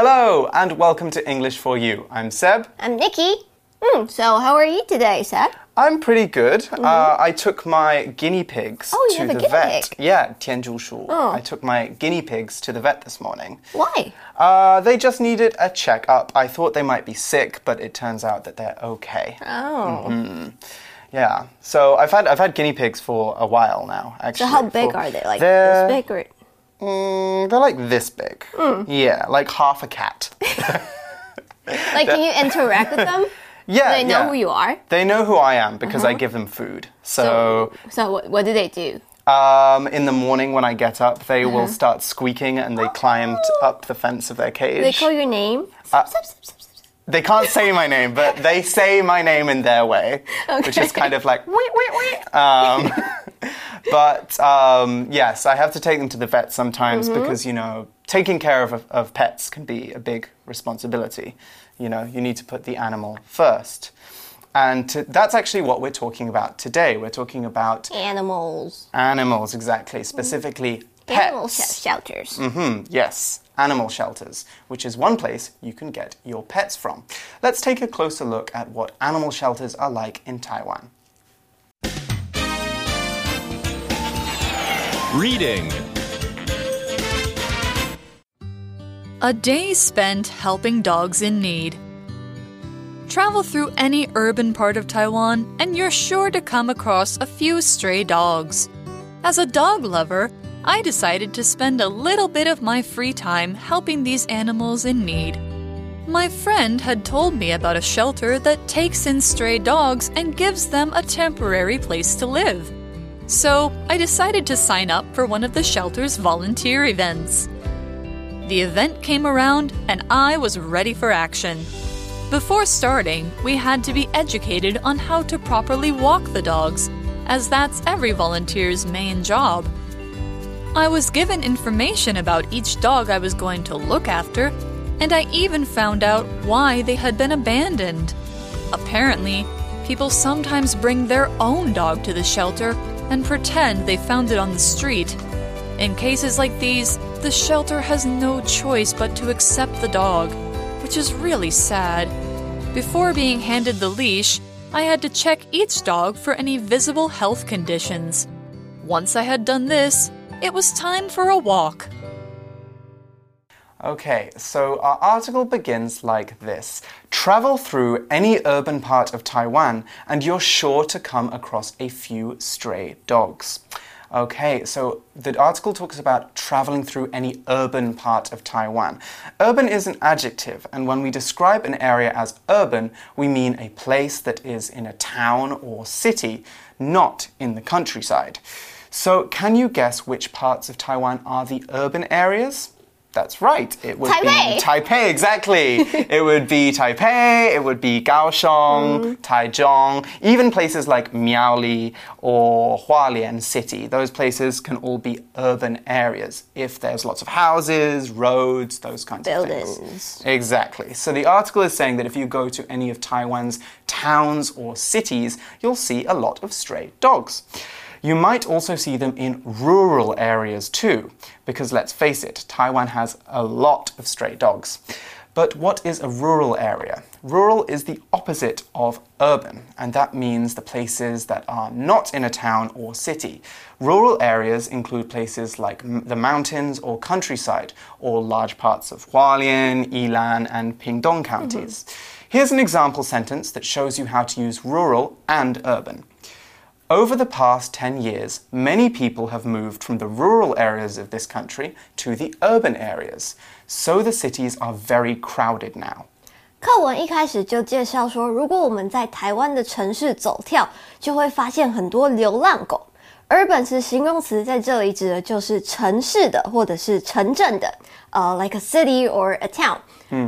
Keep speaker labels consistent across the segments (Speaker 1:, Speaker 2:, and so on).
Speaker 1: Hello, and welcome to English for You. I'm Seb.
Speaker 2: I'm Nikki. Mm, so, how are you today, Seb?
Speaker 1: I'm pretty good. Uh, I took my guinea pigs.
Speaker 2: Oh,
Speaker 1: to the vet.
Speaker 2: pig?
Speaker 1: Yeah, Tianzhushu.
Speaker 2: Oh.
Speaker 1: I took my guinea pigs to the vet this morning.
Speaker 2: Why?
Speaker 1: Uh, they just needed a checkup. I thought they might be sick, but it turns out that they're okay.
Speaker 2: Oh.
Speaker 1: Mm-hmm. Yeah. So I've had I've had guinea pigs for a while now.
Speaker 2: So,
Speaker 1: Actually.
Speaker 2: how big
Speaker 1: For-
Speaker 2: are they? Like this big or?
Speaker 1: Mm, they're like this big.
Speaker 2: Mm.
Speaker 1: Yeah, like half a cat.
Speaker 2: Like, can you interact with them?
Speaker 1: Yeah.
Speaker 2: They know
Speaker 1: yeah.
Speaker 2: who you are.
Speaker 1: They know who I am because I give them food. So,
Speaker 2: so what, what do they do?
Speaker 1: um, in the morning when I get up, they will
Speaker 2: Uh-huh.
Speaker 1: start squeaking and they climb t- up the fence of their cage.
Speaker 2: They call your name.
Speaker 1: Uh, They can't say my name, but they say my name in their way, which is kind of like wait, wait, wait. Um, but um, yes, I have to take them to the vet sometimes
Speaker 2: Mm-hmm.
Speaker 1: because you know taking care of of pets can be a big responsibility. You know, you need to put the animal first. And to, that's actually what we're talking about today. We're talking about
Speaker 2: Animals.
Speaker 1: animals, exactly, specifically
Speaker 2: Animal
Speaker 1: pets.
Speaker 2: sh- shelters.
Speaker 1: Hmm, yes, animal shelters, which is one place you can get your pets from. Let's take a closer look at what animal shelters are like in Taiwan.
Speaker 3: Reading.
Speaker 4: A day spent helping dogs in need. Travel through any urban part of Taiwan, and you're sure to come across a few stray dogs. As a dog lover, I decided to spend a little bit of my free time helping these animals in need. My friend had told me about a shelter that takes in stray dogs and gives them a temporary place to live. So I decided to sign up for one of the shelter's volunteer events. The event came around, and I was ready for action. Before starting, we had to be educated on how to properly walk the dogs, as that's every volunteer's main job. I was given information about each dog I was going to look after, and I even found out why they had been abandoned. Apparently, people sometimes bring their own dog to the shelter and pretend they found it on the street. In cases like these, the shelter has no choice but to accept the dog, which is really sad. Before being handed the leash, I had to check each dog for any visible health conditions. Once I had done this, it was time for a walk.
Speaker 1: Okay, so our article begins like this Travel through any urban part of Taiwan, and you're sure to come across a few stray dogs. Okay, so the article talks about traveling through any urban part of Taiwan. Urban is an adjective, and when we describe an area as urban, we mean a place that is in a town or city, not in the countryside. So, can you guess which parts of Taiwan are the urban areas? That's right. It would
Speaker 2: Taipei.
Speaker 1: be Taipei, exactly. it would be Taipei, it would be Kaohsiung, mm. Taichung, even places like Miaoli or Hualien City. Those places can all be urban areas if there's lots of houses, roads, those kinds of
Speaker 2: Buildings.
Speaker 1: things. Exactly. So the article is saying that if you go to any of Taiwan's towns or cities, you'll see a lot of stray dogs. You might also see them in rural areas too, because let's face it, Taiwan has a lot of stray dogs. But what is a rural area? Rural is the opposite of urban, and that means the places that are not in a town or city. Rural areas include places like the mountains or countryside, or large parts of Hualien, Yilan, and Pingdong counties. Mm-hmm. Here's an example sentence that shows you how to use rural and urban. Over the past 10 years, many people have moved from the rural areas of this country to the urban areas, so the cities are very crowded now.
Speaker 2: 课文一开始就介绍说，如果我们在台湾的城市走跳，就会发现很多流浪狗。Urban 是形容词，在这里指的就是城市的或者是城镇的，呃、l i k e a city or a town。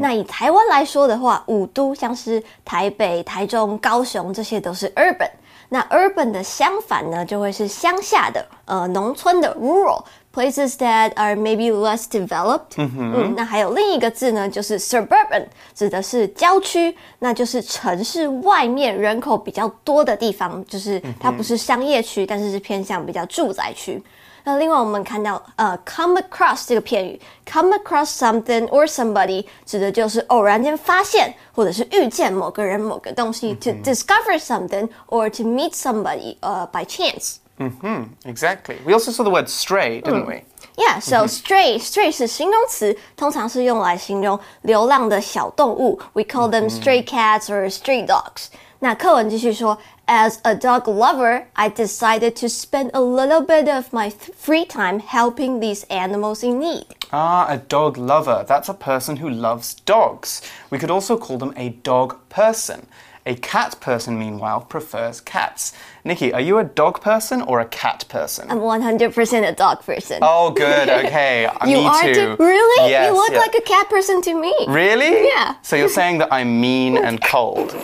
Speaker 2: 那以台湾来说的话，五都像是台北、台中、高雄，这些都是 urban。 那 urban 的相反呢，就会是乡下的，呃，农村的 rural places that are maybe less developed。嗯那还有另一个字呢，就是 suburban，指的是郊区，那就是城市外面人口比较多的地方，就是它不是商业区，但是是偏向比较住宅区。那另外我们看到呃，come across 这个片语，come across something or somebody 指的就是偶然间发现或者是遇见某个人、某个东西。To discover something or to meet somebody uh, by chance.
Speaker 1: Hmm, exactly. We also saw the word stray, didn't we?
Speaker 2: Yeah, so stray stray 是形容词，通常是用来形容流浪的小动物。We call them stray cats or stray dogs. 那课文继续说 ，As a dog lover, I decided to spend a little bit of my free time helping these animals in need.
Speaker 1: Ah, a dog lover. That's a person who loves dogs. We could also call them a dog person. A cat person, meanwhile, prefers cats. Nikki, are you a dog person or a cat person?
Speaker 2: I'm 100% a dog person.
Speaker 1: Oh, good. Okay.
Speaker 2: you
Speaker 1: Me
Speaker 2: are
Speaker 1: too.
Speaker 2: Really?
Speaker 1: Yes,
Speaker 2: you look
Speaker 1: yeah.
Speaker 2: like a cat person to me.
Speaker 1: Really?
Speaker 2: Yeah.
Speaker 1: So you're saying that I'm mean and cold,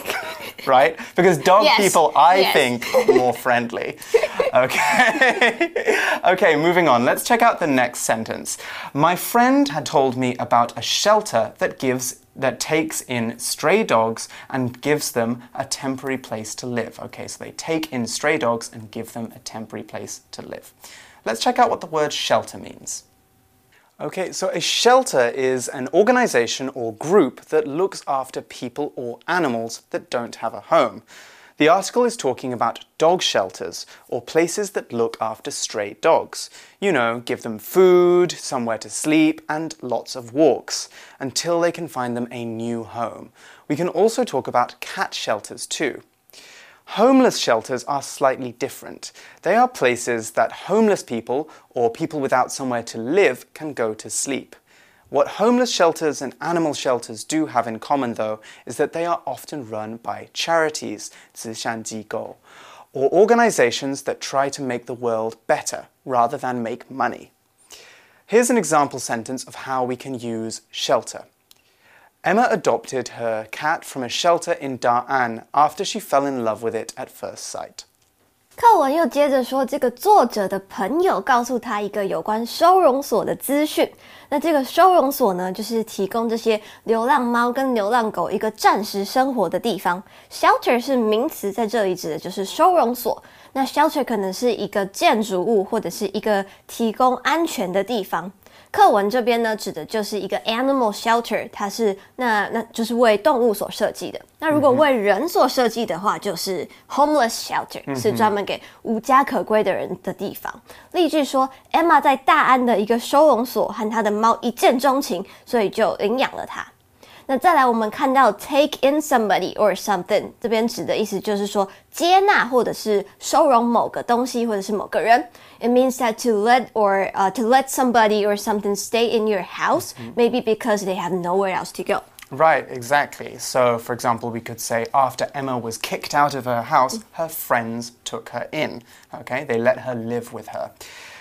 Speaker 1: right? Because dog
Speaker 2: Yes,
Speaker 1: people, I
Speaker 2: yes.
Speaker 1: think, are more friendly. Okay. okay, moving on. Let's check out the next sentence. My friend had told me about a shelter that gives that takes in stray dogs and gives them a temporary place to live. Okay, so they take in stray dogs and give them a temporary place to live. Let's check out what the word shelter means. Okay, so a shelter is an organization or group that looks after people or animals that don't have a home. The article is talking about dog shelters or places that look after stray dogs. You know, give them food, somewhere to sleep, and lots of walks until they can find them a new home. We can also talk about cat shelters too. Homeless shelters are slightly different. They are places that homeless people or people without somewhere to live can go to sleep. What homeless shelters and animal shelters do have in common, though, is that they are often run by charities, 慈善机构, or organizations that try to make the world better rather than make money. Here's an example sentence of how we can use shelter. Emma adopted her cat from a shelter in Da'an after she fell in love with it at first sight.
Speaker 2: 课文又接着说，这个作者的朋友告诉他一个有关收容所的资讯。那这个收容所呢，就是提供这些流浪猫跟流浪狗一个暂时生活的地方。Shelter 是名词，在这里指的就是收容所。那 shelter 可能是一个建筑物，或者是一个提供安全的地方。课文这边呢，指的就是一个 animal shelter，它是那那就是为动物所设计的。那如果为人所设计的话，就是 homeless shelter，、是专门给无家可归的人的地方。例句说，Emma 在大安的一个收容所和她的猫一见钟情，所以就领养了它。那再来，我们看到 take in somebody or something，这边指的意思就是说接纳或者是收容某个东西或者是某个人。It means that to let or uh, to let somebody or something stay in your house, maybe because they have nowhere else to go.
Speaker 1: Right, exactly. So, for example, we could say after Emma was kicked out of her house, her friends took her in. Okay, they let her live with her.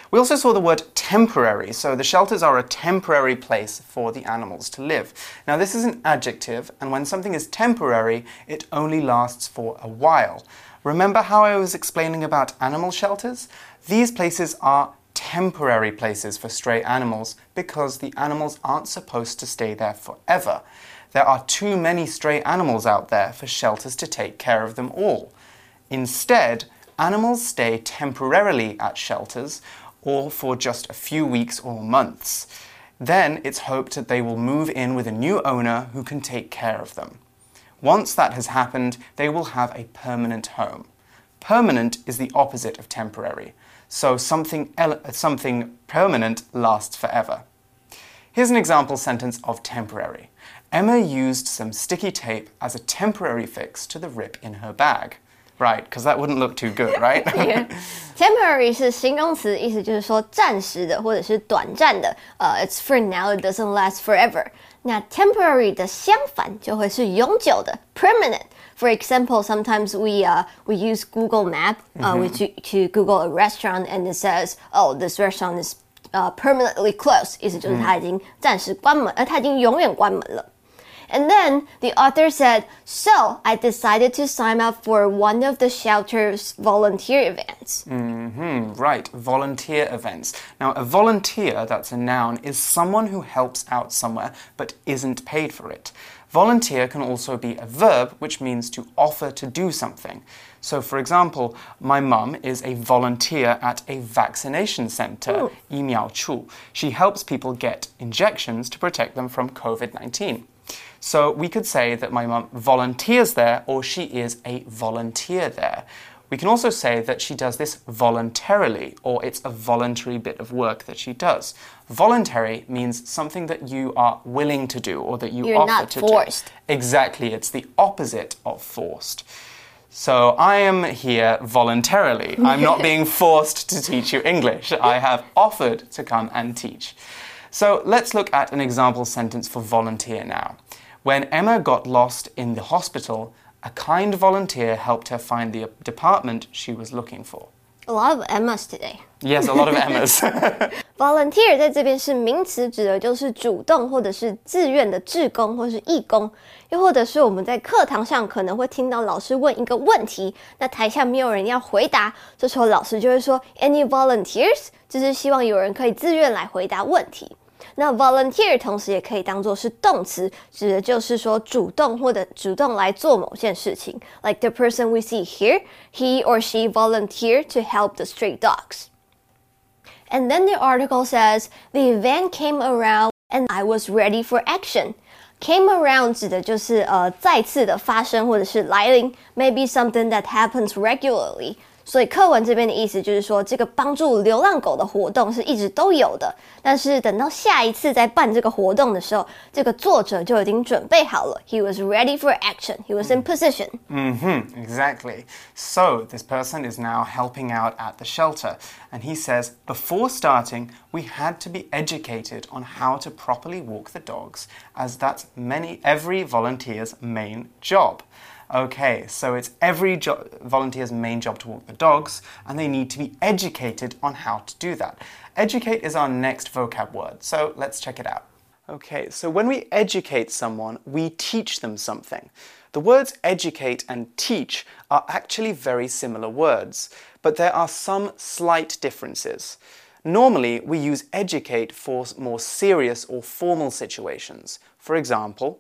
Speaker 1: We also saw the word temporary. So, the shelters are a temporary place for the animals to live. Now, this is an adjective, and when something is temporary, it only lasts for a while. Remember how I was explaining about animal shelters? These places are temporary places for stray animals because the animals aren't supposed to stay there forever. There are too many stray animals out there for shelters to take care of them all. Instead, animals stay temporarily at shelters or for just a few weeks or months. Then it's hoped that they will move in with a new owner who can take care of them. Once that has happened, they will have a permanent home. Permanent is the opposite of temporary, so something, ele- something permanent lasts forever. Here's an example sentence of temporary. Emma used some sticky tape as a temporary fix to the rip in her bag. Right, because that wouldn't look too good, right?
Speaker 2: Temporary 是形容词，意思就是说暂时的或者是短暂的。呃、i t s for now, it doesn't last forever. 那 temporary 的相反就会是永久的，permanent。 For example, sometimes we uh, we use Google Map. Uh, We to to Google a restaurant and it says, "Oh, this restaurant is uh, permanently closed." 意思就是它已经暂时关门，呃，它已经永远关门了。 And then the author said, So I decided to sign up for one of the shelter's volunteer events.
Speaker 1: Hmm, right, volunteer events. Now, a volunteer, that's a noun, is someone who helps out somewhere but isn't paid for it. Volunteer can also be a verb, which means to offer to do something. So, for example, my mum is a volunteer at a vaccination center, oh. Yimiao Chu. She helps people get injections to protect them from COVID 19. So, we could say that my mum volunteers there or she is a volunteer there. We can also say that she does this voluntarily, or it's a voluntary bit of work that she does. Voluntary means something that you are willing to do or that you
Speaker 2: You're
Speaker 1: offer
Speaker 2: not
Speaker 1: to
Speaker 2: forced.
Speaker 1: do. Exactly, it's the opposite of forced. So I am here voluntarily. I'm not being forced to teach you English. I have offered to come and teach. So let's look at an example sentence for volunteer now. When Emma got lost in the hospital, a kind volunteer helped her find the department she was looking for.
Speaker 2: A lot of Emmas today.
Speaker 1: Yes, a lot of Emmas.
Speaker 2: Volunteer 在这边是名词，指的就是主动或者是自愿的志工或是义工，又或者是我们在课堂上可能会听到老师问一个问题，那台下没有人要回答，这时候老师就会说 Any volunteers？就是希望有人可以自愿来回答问题。那 volunteer 同时也可以当做是动词，指的就是说主动或者主动来做某件事情。Like the person we see here, he or she volunteered to help the stray dogs. And then the article says the event came around and I was ready for action. Came around 指的就是呃再次的发生或者是来临，maybe something that happens regularly. 所以课文这边的意思就是说，这个帮助流浪狗的活动是一直都有的，但是等到下一次在办这个活动的时候，这个作者就已经准备好了。He was ready for action. He was in position.
Speaker 1: Mm-hmm, exactly. So this person is now helping out at the shelter, and he says before starting, we had to be educated on how to properly walk the dogs, as that's many every volunteer's main job. Okay, so it's every volunteer's main job to walk the dogs, and they need to be educated on how to do that. Educate is our next vocab word, so let's check it out. Okay, so when we educate someone, we teach them something. The words educate and teach are actually very similar words, but there are some slight differences. Normally, we use educate for more serious or formal situations. For example,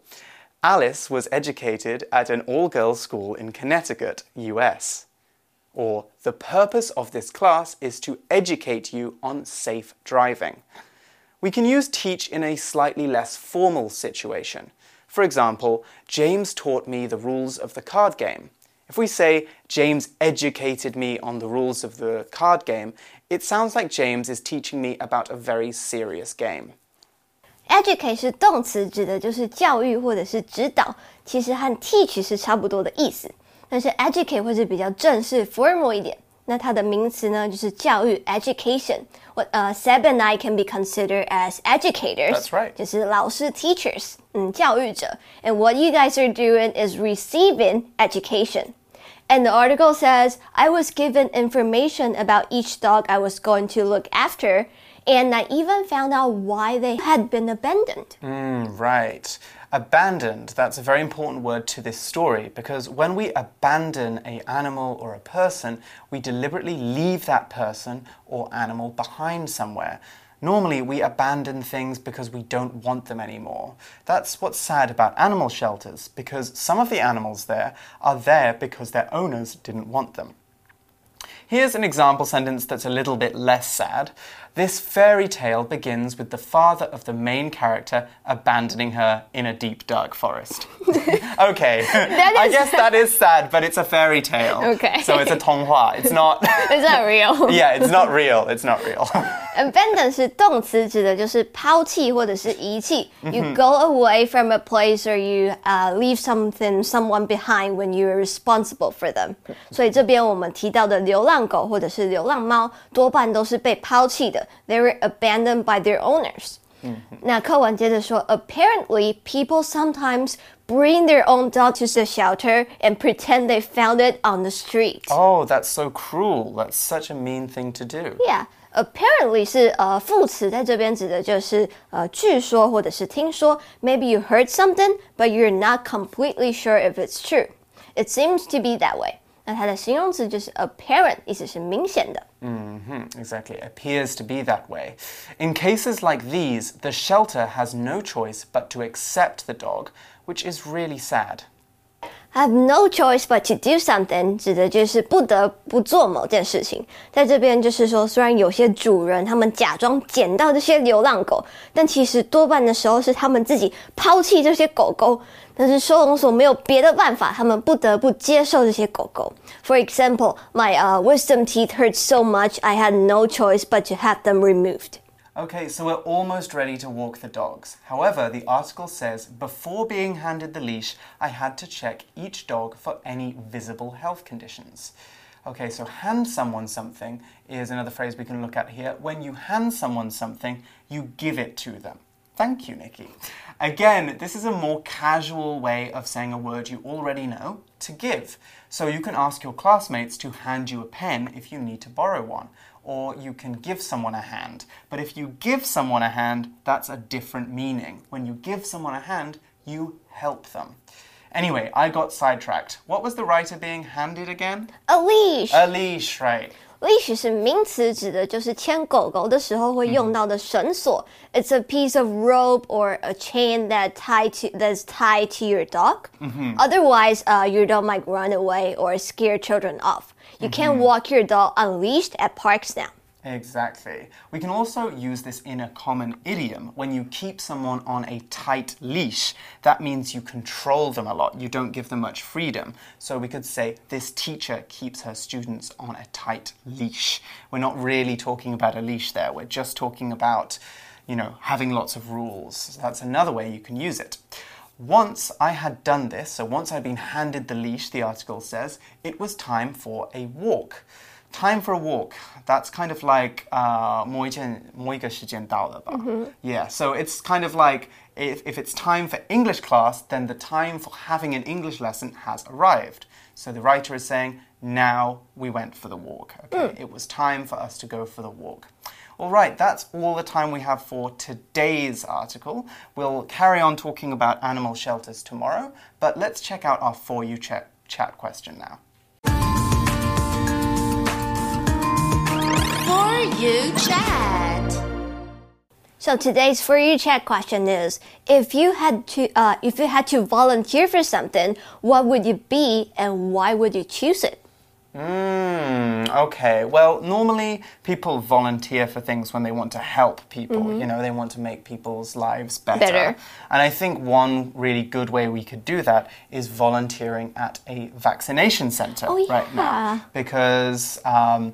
Speaker 1: Alice was educated at an all girls school in Connecticut, US. Or, the purpose of this class is to educate you on safe driving. We can use teach in a slightly less formal situation. For example, James taught me the rules of the card game. If we say, James educated me on the rules of the card game, it sounds like James is teaching me about a very serious game.
Speaker 2: Educate 是动词，指的就是教育或者是指导，其实和 teach 是差不多的意思。但是 educate 会是比较正式 formal 一点。那它的名词呢，就是教育 education。What 呃、uh,，Seb and I can be considered as educators.
Speaker 1: That's right.
Speaker 2: 就是老师 teachers，嗯，教育者。And what you guys are doing is receiving education. And the article says, I was given information about each dog I was going to look after, and I even found out why they had been abandoned.
Speaker 1: Mm, right. Abandoned, that's a very important word to this story because when we abandon a animal or a person, we deliberately leave that person or animal behind somewhere. Normally, we abandon things because we don't want them anymore. That's what's sad about animal shelters, because some of the animals there are there because their owners didn't want them. Here's an example sentence that's a little bit less sad. This fairy tale begins with the father of the main character abandoning her in a deep dark forest. okay, I
Speaker 2: is-
Speaker 1: guess that is sad, but it's a fairy tale.
Speaker 2: Okay.
Speaker 1: So it's a tonghua. It's not.
Speaker 2: Is that real?
Speaker 1: yeah, it's not real. It's not real.
Speaker 2: Abandon 是动词，指的就是抛弃或者是遗弃。You go away from a place or you uh, leave something, someone behind when you are responsible for them。所以这边我们提到的流浪狗或者是流浪猫，多半都是被抛弃的。 They were abandoned by their owners。那课文接着说，Apparently, people sometimes bring their own dog to the shelter and pretend they found it on the street.
Speaker 1: oh, that's so cruel. That's such a mean thing to do.
Speaker 2: Yeah. Apparently 是呃副词，在这边指的就是呃据说或者是听说。Maybe you heard something, but you're not completely sure if it's true. It seems to be that way. 那它的形容词就是 apparent，意思是明显的。
Speaker 1: Mm -hmm, exactly. Appears to be that way. In cases like these, the shelter has no choice but to accept the dog, which is really sad.
Speaker 2: Have no choice but to do something，指的就是不得不做某件事情。在这边就是说，虽然有些主人他们假装捡到这些流浪狗，但其实多半的时候是他们自己抛弃这些狗狗。但是收容所没有别的办法，他们不得不接受这些狗狗。For example, my uh, wisdom teeth hurt so much, I had no choice but to have them removed.
Speaker 1: Okay, so we're almost ready to walk the dogs. However, the article says before being handed the leash, I had to check each dog for any visible health conditions. Okay, so hand someone something is another phrase we can look at here. When you hand someone something, you give it to them. Thank you, Nikki. Again, this is a more casual way of saying a word you already know, to give. So you can ask your classmates to hand you a pen if you need to borrow one or you can give someone a hand. But if you give someone a hand, that's a different meaning. When you give someone a hand, you help them. Anyway, I got sidetracked. What was the writer being handed again?
Speaker 2: A leash.
Speaker 1: A leash, right.
Speaker 2: Leash 是名词，指的就是牵狗狗的时候会用到的绳索。Mm -hmm. It's a piece of rope or a chain that tied to that's tied to your dog. Mm -hmm. Otherwise, uh, your dog might run away or scare children off. You mm -hmm. can't walk your dog unleashed at parks now.
Speaker 1: Exactly. We can also use this in a common idiom. When you keep someone on a tight leash, that means you control them a lot. You don't give them much freedom. So we could say, this teacher keeps her students on a tight leash. We're not really talking about a leash there. We're just talking about, you know, having lots of rules. That's another way you can use it. Once I had done this, so once I'd been handed the leash, the article says, it was time for a walk. Time for a walk. That's kind of like uh, -hmm. Yeah, so it's kind of like if, if it's time for English class, then the time for having an English lesson has arrived. So the writer is saying, now we went for the walk. Okay, mm. it was time for us to go for the walk. All right, that's all the time we have for today's article. We'll carry on talking about animal shelters tomorrow, but let's check out our For You chat, chat question now.
Speaker 2: You Chat. So today's for you chat question is: If you had to, uh, if you had to volunteer for something, what would it be, and why would you choose it?
Speaker 1: Mm, okay. Well, normally people volunteer for things when they want to help people. Mm -hmm. You know, they want to make people's lives better. better. And I think one really good way we could do that is volunteering at a vaccination center
Speaker 2: oh, yeah.
Speaker 1: right now. Because. Um,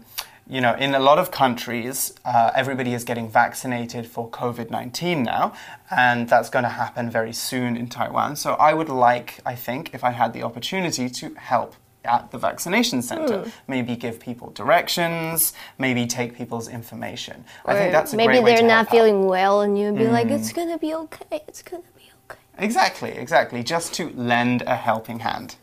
Speaker 1: you know, in a lot of countries, uh, everybody is getting vaccinated for COVID 19 now, and that's going to happen very soon in Taiwan. So I would like, I think, if I had the opportunity to help at the vaccination center. Mm. Maybe give people directions, maybe take people's information.
Speaker 2: Or
Speaker 1: I think that's a
Speaker 2: maybe
Speaker 1: great way
Speaker 2: they're not feeling
Speaker 1: out.
Speaker 2: well and you'd be mm. like, it's gonna be okay, it's gonna be okay.
Speaker 1: Exactly, exactly. Just to lend a helping hand.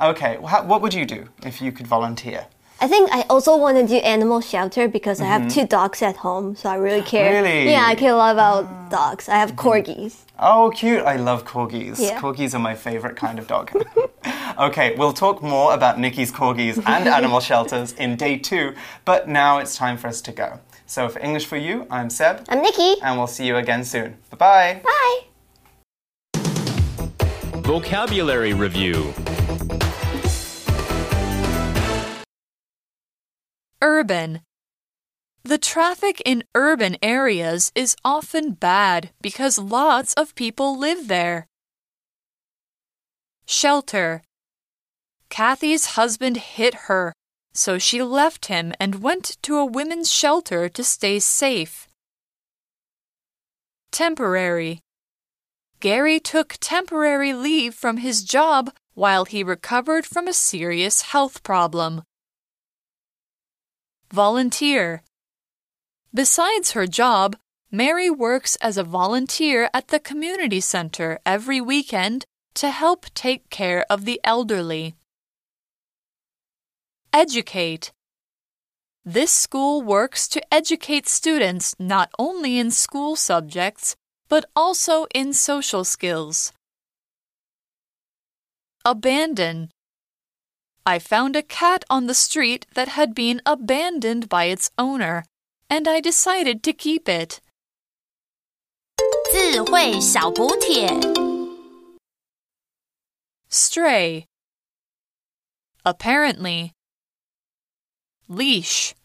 Speaker 1: Okay, what would you do if you could volunteer?
Speaker 2: I think I also want to do animal shelter because mm -hmm. I have mm-hmm. two dogs at home, so I really care.
Speaker 1: Really?
Speaker 2: Yeah, I care a lot about dogs. I have corgis.
Speaker 1: Oh, cute. I love corgis. Yeah. Corgis are my favorite kind of dog. okay, we'll talk more about Nikki's corgis and animal shelters in day two, but now it's time for us to go. So for English for You, I'm Seb.
Speaker 2: I'm Nikki.
Speaker 1: And we'll see you again soon. Bye-bye.
Speaker 2: Bye.
Speaker 3: Vocabulary Review
Speaker 4: Urban. The traffic in urban areas is often bad because lots of people live there. Shelter. Kathy's husband hit her, so she left him and went to a women's shelter to stay safe. Temporary. Gary took temporary leave from his job while he recovered from a serious health problem. Volunteer. Besides her job, Mary works as a volunteer at the community center every weekend to help take care of the elderly. Educate. This school works to educate students not only in school subjects, but also in social skills. Abandon. I found a cat on the street that had been abandoned by its owner, and I decided to keep it.
Speaker 5: 智慧小补帖
Speaker 4: Stray. Apparently. Leash.